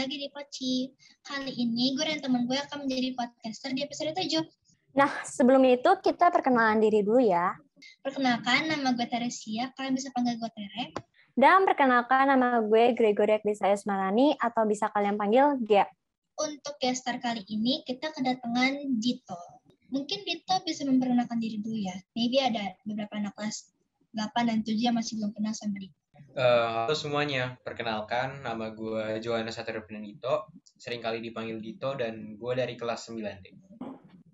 Lagi di Poci. Kali ini gue dan teman gue akan menjadi podcaster di episode 7. Nah, sebelum itu kita perkenalan diri dulu ya. Perkenalkan, nama gue Teresia, kalian bisa panggil gue Tere. Dan perkenalkan nama gue Gregory Akdisa Esmarani atau bisa kalian panggil Gia. Untuk gestar kali ini, kita kedatangan Dito. Mungkin Dito bisa memperkenalkan diri dulu ya. Maybe ada beberapa anak kelas 8 dan 7 yang masih belum kenal sama Dito. Uh, halo semuanya, perkenalkan nama gue Johannes Satrio Dito, sering kali dipanggil Dito dan gue dari kelas 9D.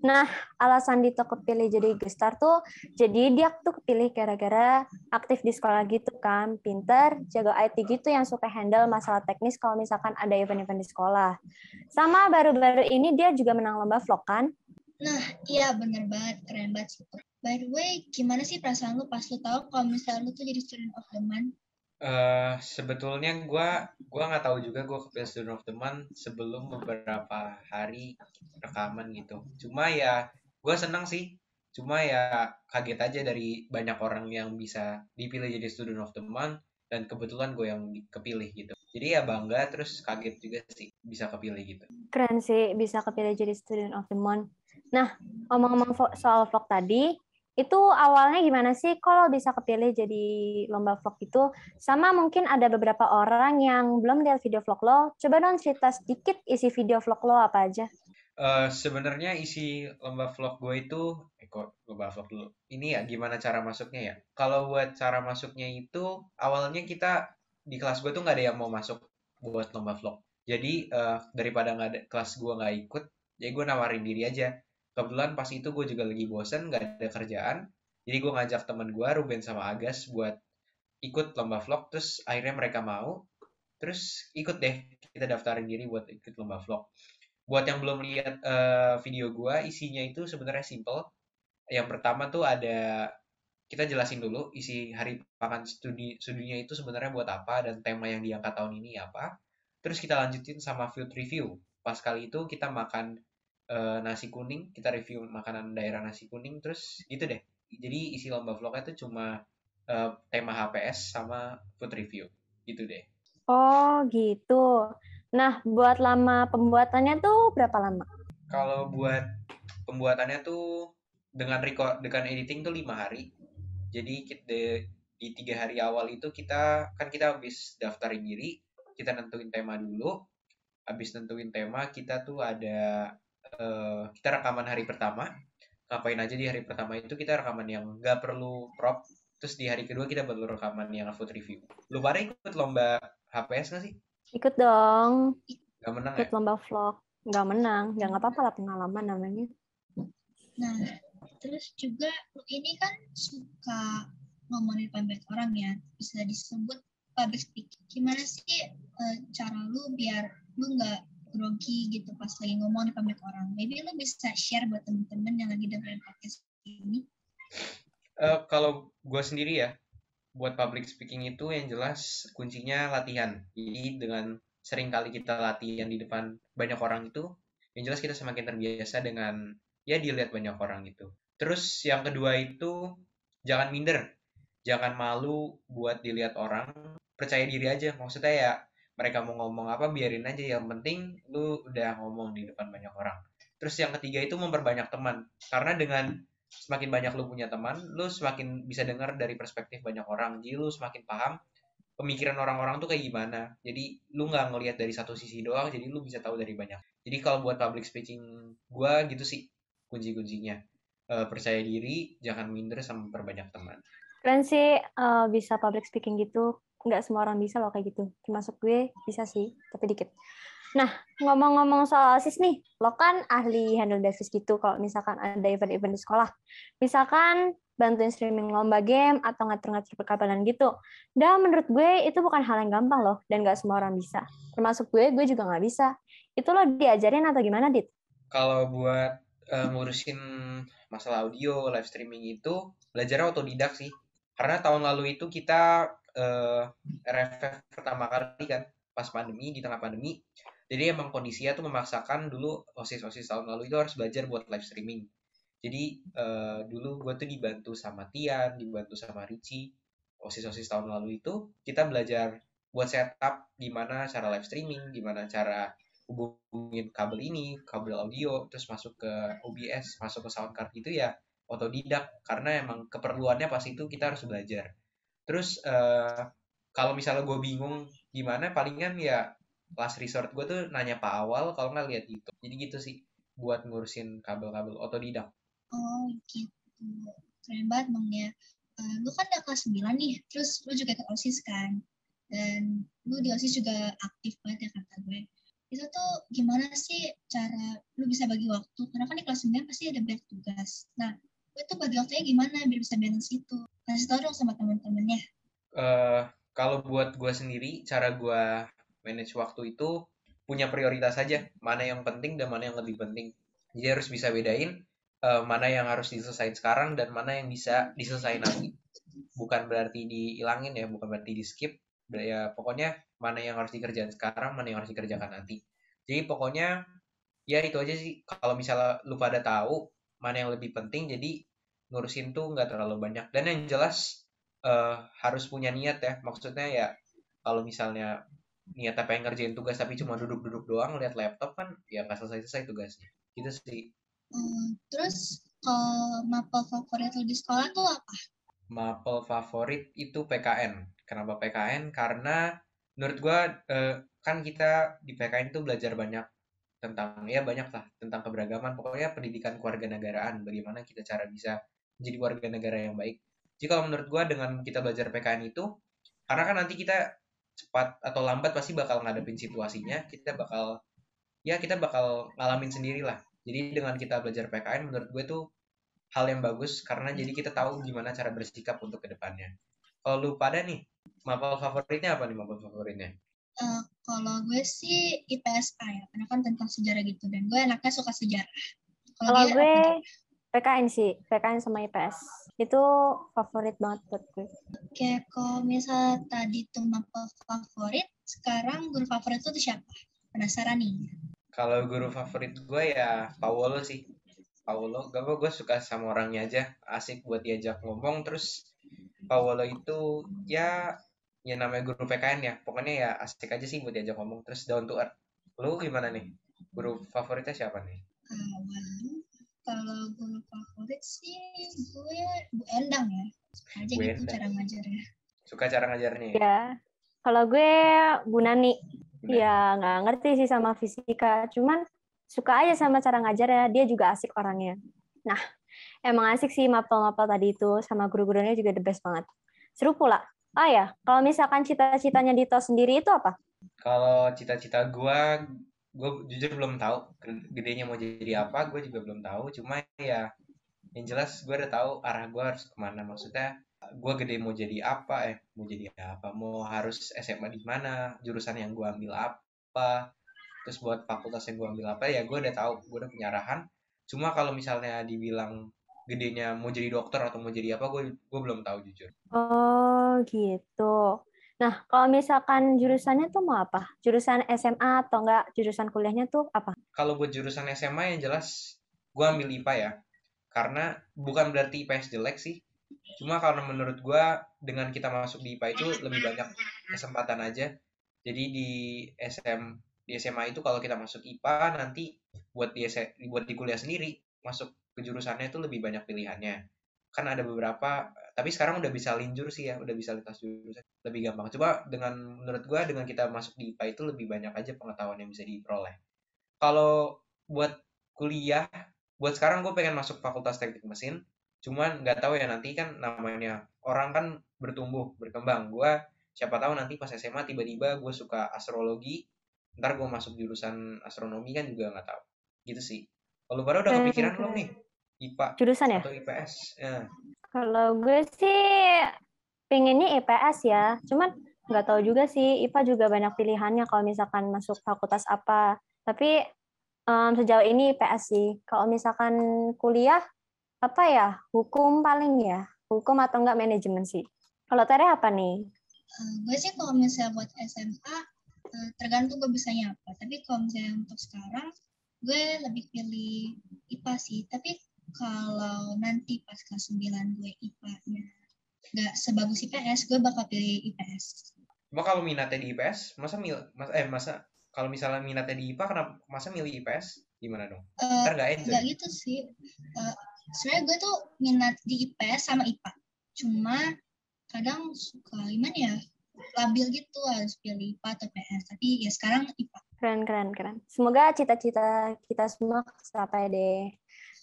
Nah, alasan Dito kepilih jadi gestar tuh, jadi dia tuh kepilih gara-gara aktif di sekolah gitu kan, pinter, jago IT gitu yang suka handle masalah teknis kalau misalkan ada event-event di sekolah. Sama baru-baru ini dia juga menang lomba vlog kan? Nah, iya bener banget, keren banget sih. By the way, gimana sih perasaan lu pas lu tahu kalau misalnya lu tuh jadi student of the month? Uh, sebetulnya gue gua nggak tahu juga gue kepilih student of the month sebelum beberapa hari rekaman gitu. Cuma ya gue senang sih. Cuma ya kaget aja dari banyak orang yang bisa dipilih jadi student of the month dan kebetulan gue yang kepilih gitu. Jadi ya bangga terus kaget juga sih bisa kepilih gitu. Keren sih bisa kepilih jadi student of the month. Nah, ngomong-ngomong soal vlog tadi, itu awalnya gimana sih kalau bisa kepilih jadi lomba vlog itu? Sama mungkin ada beberapa orang yang belum lihat video vlog lo. Coba dong cerita sedikit isi video vlog lo apa aja. Uh, Sebenarnya isi lomba vlog gue itu, eh kok lomba vlog dulu. Ini ya gimana cara masuknya ya? Kalau buat cara masuknya itu, awalnya kita di kelas gue tuh nggak ada yang mau masuk buat lomba vlog. Jadi uh, daripada nggak ada kelas gue nggak ikut, jadi gue nawarin diri aja kebetulan pas itu gue juga lagi bosen gak ada kerjaan. Jadi gue ngajak temen gue Ruben sama Agas buat ikut lomba vlog. Terus akhirnya mereka mau. Terus ikut deh kita daftarin diri buat ikut lomba vlog. Buat yang belum lihat uh, video gue isinya itu sebenarnya simple. Yang pertama tuh ada kita jelasin dulu isi hari pakan studi studinya itu sebenarnya buat apa dan tema yang diangkat tahun ini apa. Terus kita lanjutin sama field review. Pas kali itu kita makan uh, nasi kuning kita review makanan daerah nasi kuning terus gitu deh. Jadi isi lomba vlognya itu cuma uh, tema HPS sama food review gitu deh. Oh gitu. Nah buat lama pembuatannya tuh berapa lama? Kalau buat pembuatannya tuh dengan record dengan editing tuh lima hari. Jadi kita di tiga hari awal itu kita kan kita habis daftarin diri kita nentuin tema dulu. Habis nentuin tema kita tuh ada uh, kita rekaman hari pertama. Ngapain aja di hari pertama itu kita rekaman yang nggak perlu prop. Terus di hari kedua kita baru rekaman yang food review. Lu pada ikut lomba HPS nggak sih? Ikut dong. Nggak menang ikut ya? lomba vlog. Nggak menang. Ya nggak apa-apa lah pengalaman namanya. Nah terus juga lu ini kan suka ngomongin banyak orang ya. Bisa disebut public speaking gimana sih uh, cara lu biar lu nggak grogi gitu pas lagi ngomong di pamit orang. Maybe lo bisa share buat temen-temen yang lagi dengerin podcast ini. Uh, kalau gue sendiri ya, buat public speaking itu yang jelas kuncinya latihan. Jadi dengan sering kali kita latihan di depan banyak orang itu, yang jelas kita semakin terbiasa dengan ya dilihat banyak orang itu. Terus yang kedua itu jangan minder, jangan malu buat dilihat orang, percaya diri aja. Maksudnya ya mereka mau ngomong apa biarin aja. Yang penting lu udah ngomong di depan banyak orang. Terus yang ketiga itu memperbanyak teman. Karena dengan semakin banyak lu punya teman lu semakin bisa dengar dari perspektif banyak orang. Jadi lu semakin paham pemikiran orang-orang tuh kayak gimana. Jadi lu nggak ngelihat dari satu sisi doang jadi lu bisa tahu dari banyak. Jadi kalau buat public speaking gua gitu sih kunci-kuncinya. Uh, percaya diri jangan minder sama perbanyak teman. Keren sih uh, bisa public speaking gitu nggak semua orang bisa loh kayak gitu. Termasuk gue bisa sih tapi dikit. Nah ngomong-ngomong soal asis nih lo kan ahli handle device gitu kalau misalkan ada event-event di sekolah. Misalkan bantuin streaming lomba game atau ngatur-ngatur perkabalan gitu. Dan menurut gue itu bukan hal yang gampang loh dan nggak semua orang bisa. Termasuk gue gue juga nggak bisa. Itu lo diajarin atau gimana dit? Kalau buat uh, ngurusin masalah audio live streaming itu belajar otodidak sih. Karena tahun lalu itu kita uh, eh, RFF pertama kali kan pas pandemi di tengah pandemi. Jadi emang kondisinya tuh memaksakan dulu osis-osis tahun lalu itu harus belajar buat live streaming. Jadi uh, dulu gue tuh dibantu sama Tian dibantu sama Ricci osis-osis tahun lalu itu kita belajar buat setup gimana cara live streaming, gimana cara hubungin kabel ini, kabel audio, terus masuk ke OBS, masuk ke sound card gitu ya otodidak. Karena emang keperluannya pas itu kita harus belajar. Terus uh, kalau misalnya gue bingung gimana, palingan ya last resort gue tuh nanya Pak Awal kalau nggak lihat itu. Jadi gitu sih buat ngurusin kabel-kabel otodidak. Oh gitu, keren banget bang ya. Uh, lu kan udah kelas 9 nih, terus lu juga ke OSIS kan? Dan lu di OSIS juga aktif banget ya kata gue itu tuh gimana sih cara lu bisa bagi waktu karena kan di kelas 9 pasti ada banyak tugas nah lu tuh bagi waktunya gimana biar bisa balance itu? Kasih tau dong sama teman-temannya. Uh, kalau buat gue sendiri cara gue manage waktu itu punya prioritas saja mana yang penting dan mana yang lebih penting. Jadi harus bisa bedain uh, mana yang harus diselesaikan sekarang dan mana yang bisa diselesaikan nanti bukan berarti dihilangin ya bukan berarti di skip ya pokoknya mana yang harus dikerjakan sekarang mana yang harus dikerjakan nanti. Jadi pokoknya ya itu aja sih. Kalau misalnya lu pada tahu mana yang lebih penting jadi ngurusin tuh nggak terlalu banyak. Dan yang jelas uh, harus punya niat ya. Maksudnya ya kalau misalnya niat apa yang ngerjain tugas tapi cuma duduk-duduk doang lihat laptop kan ya nggak selesai-selesai tugasnya. Gitu sih. Hmm, terus kalau mapel favorit lu di sekolah tuh apa? Mapel favorit itu PKN Kenapa PKN? Karena menurut gue eh, kan kita di PKN itu belajar banyak tentang ya banyak lah tentang keberagaman pokoknya pendidikan keluarga negaraan bagaimana kita cara bisa menjadi warga negara yang baik. Kalau menurut gue dengan kita belajar PKN itu karena kan nanti kita cepat atau lambat pasti bakal ngadepin situasinya kita bakal ya kita bakal ngalamin sendiri lah jadi dengan kita belajar PKN menurut gue tuh hal yang bagus karena jadi kita tahu gimana cara bersikap untuk ke depannya kalau lu pada nih mapel favoritnya apa nih mapel favoritnya? Uh, kalau gue sih IPSA ya, karena kan tentang sejarah gitu dan gue anaknya suka sejarah. Kalau gue PKN sih, PKN sama IPS. Itu favorit banget buat gue. Oke, kalau misal tadi tuh mapel favorit, sekarang guru favorit tuh siapa? Penasaran nih. Kalau guru favorit gue ya Paolo sih. Paolo, gak gue suka sama orangnya aja, asik buat diajak ngomong, terus Paolo itu ya ya namanya guru PKN ya. Pokoknya ya asik aja sih buat diajak ngomong. Terus down to earth lu gimana nih? Guru favoritnya siapa nih? Uh, kalau guru favorit sih gue Bu Endang ya. Aja Bu gitu Endang. cara ngajarnya. Suka cara ngajarnya ya, ya. kalau gue Bu Nani. Ya nggak ngerti sih sama fisika. Cuman suka aja sama cara ngajarnya. Dia juga asik orangnya. Nah emang asik sih mapel-mapel tadi itu. Sama guru-gurunya juga the best banget. Seru pula. Ah ya, kalau misalkan cita-citanya Dito sendiri itu apa? Kalau cita-cita gue, gue jujur belum tahu gedenya mau jadi apa, gue juga belum tahu. Cuma ya, yang jelas gue udah tahu arah gue harus ke mana. Maksudnya, gue gede mau jadi apa, eh mau jadi apa, mau harus SMA di mana, jurusan yang gue ambil apa, terus buat fakultas yang gue ambil apa, ya gue udah tahu, gue udah punya arahan. Cuma kalau misalnya dibilang gedenya mau jadi dokter atau mau jadi apa gue gue belum tahu jujur. Oh gitu. Nah kalau misalkan jurusannya tuh mau apa? Jurusan SMA atau enggak? Jurusan kuliahnya tuh apa? Kalau buat jurusan SMA yang jelas gue ambil IPA ya. Karena bukan berarti IPS jelek sih. Cuma karena menurut gue dengan kita masuk di IPA itu lebih banyak kesempatan aja. Jadi di SM di SMA itu kalau kita masuk IPA nanti buat di buat di kuliah sendiri masuk ke jurusannya itu lebih banyak pilihannya. Kan ada beberapa tapi sekarang udah bisa linjur sih ya udah bisa lintas jurusan lebih gampang. Coba dengan menurut gua dengan kita masuk di IPA itu lebih banyak aja pengetahuan yang bisa diperoleh. Kalau buat kuliah buat sekarang gue pengen masuk fakultas teknik mesin cuman nggak tahu ya nanti kan namanya orang kan bertumbuh berkembang. Gue siapa tahu nanti pas SMA tiba-tiba gue suka astrologi ntar gue masuk jurusan astronomi kan juga nggak tahu. Gitu sih. Kalau pada udah kepikiran belum nih IPA jurusan ya atau IPS? Ya. Kalau gue sih pengennya IPS ya, cuman nggak tahu juga sih IPA juga banyak pilihannya kalau misalkan masuk fakultas apa. Tapi um, sejauh ini IPS sih. Kalau misalkan kuliah apa ya hukum paling ya hukum atau enggak manajemen sih. Kalau Tere apa nih? Uh, gue sih kalau misalnya buat SMA uh, tergantung gue bisanya apa. Tapi kalau misalnya untuk sekarang gue lebih pilih IPA sih tapi kalau nanti pas kelas 9 gue IPA-nya nggak sebagus IPS gue bakal pilih IPS Cuma kalau minatnya di IPS, masa mil, mas, eh masa kalau misalnya minatnya di IPA, kenapa masa milih IPS? Gimana dong? Eh, Ntar nggak enjoy. Nggak gitu sih. Eh, Sebenarnya gue tuh minat di IPS sama IPA. Cuma kadang suka gimana ya, labil gitu harus pilih IPA atau PS. Tapi ya sekarang IPA. Keren, keren, keren. Semoga cita-cita kita semua tercapai deh.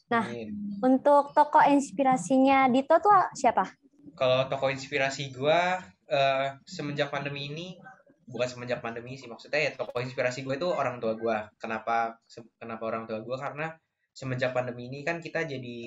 Nah, Amin. Untuk tokoh inspirasinya Dito tuh siapa? Kalau tokoh inspirasi gua eh, semenjak pandemi ini bukan semenjak pandemi sih maksudnya ya tokoh inspirasi gue itu orang tua gua. Kenapa kenapa orang tua gua? Karena semenjak pandemi ini kan kita jadi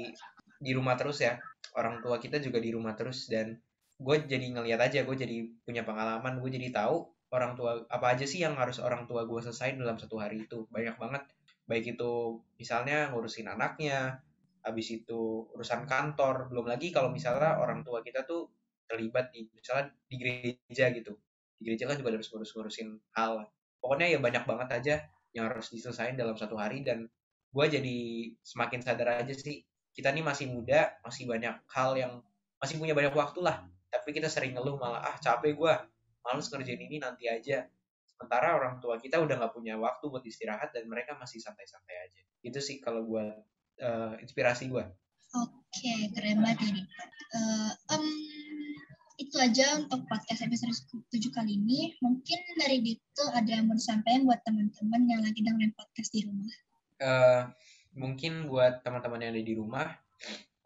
di rumah terus ya. Orang tua kita juga di rumah terus dan gue jadi ngeliat aja gue jadi punya pengalaman gue jadi tahu orang tua apa aja sih yang harus orang tua gue selesai dalam satu hari itu banyak banget baik itu misalnya ngurusin anaknya habis itu urusan kantor. Belum lagi kalau misalnya orang tua kita tuh terlibat di misalnya di gereja gitu. Di gereja kan juga harus ngurus-ngurusin hal. Pokoknya ya banyak banget aja yang harus diselesain dalam satu hari. Dan gue jadi semakin sadar aja sih kita nih masih muda masih banyak hal yang masih punya banyak waktu lah. Tapi kita sering ngeluh malah ah capek gue males ngerjain ini nanti aja sementara orang tua kita udah nggak punya waktu buat istirahat dan mereka masih santai-santai aja itu sih kalau buat eh, inspirasi gue Oke, keren banget ini. Eh, em, itu aja untuk podcast episode 7 kali ini. Mungkin dari Dito ada yang mau disampaikan buat teman-teman yang lagi dengerin podcast di rumah. Eh, mungkin buat teman-teman yang ada di rumah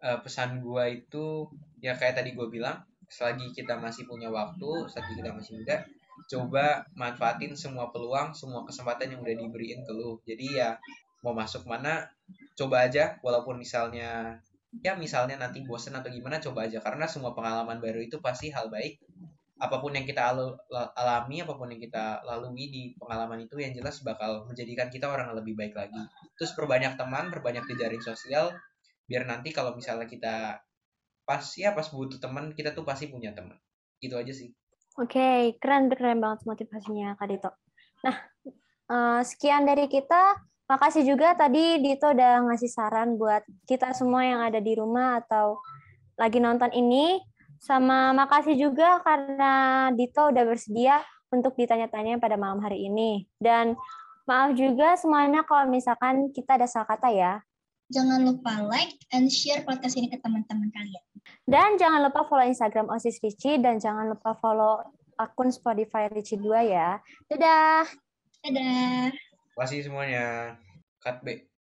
eh, pesan gua itu ya kayak tadi gue bilang selagi kita masih punya waktu selagi kita masih muda coba manfaatin semua peluang semua kesempatan yang udah diberiin ke lu. Jadi ya mau masuk mana coba aja. Walaupun misalnya ya misalnya nanti bosen atau gimana coba aja. Karena semua pengalaman baru itu pasti hal baik. Apa pun yang kita alami apa pun yang kita lalui di pengalaman itu yang jelas bakal menjadikan kita orang yang lebih baik lagi. Terus perbanyak teman perbanyak jejaring sosial biar nanti kalau misalnya kita pas ya pas butuh teman kita tuh pasti punya teman. Itu aja sih Oke, keren keren banget motivasinya Kak Dito. Nah, eh, sekian dari kita. Makasih juga tadi Dito udah ngasih saran buat kita semua yang ada di rumah atau lagi nonton ini. Sama makasih juga karena Dito udah bersedia untuk ditanya-tanya pada malam hari ini. Dan maaf juga semuanya kalau misalkan kita ada salah kata ya. Jangan lupa like and share podcast ini ke teman-teman kalian. Dan jangan lupa follow Instagram OSIS Ricci dan jangan lupa follow akun Spotify Ricci 2 ya. Dadah! Dadah! Terima kasih semuanya cut B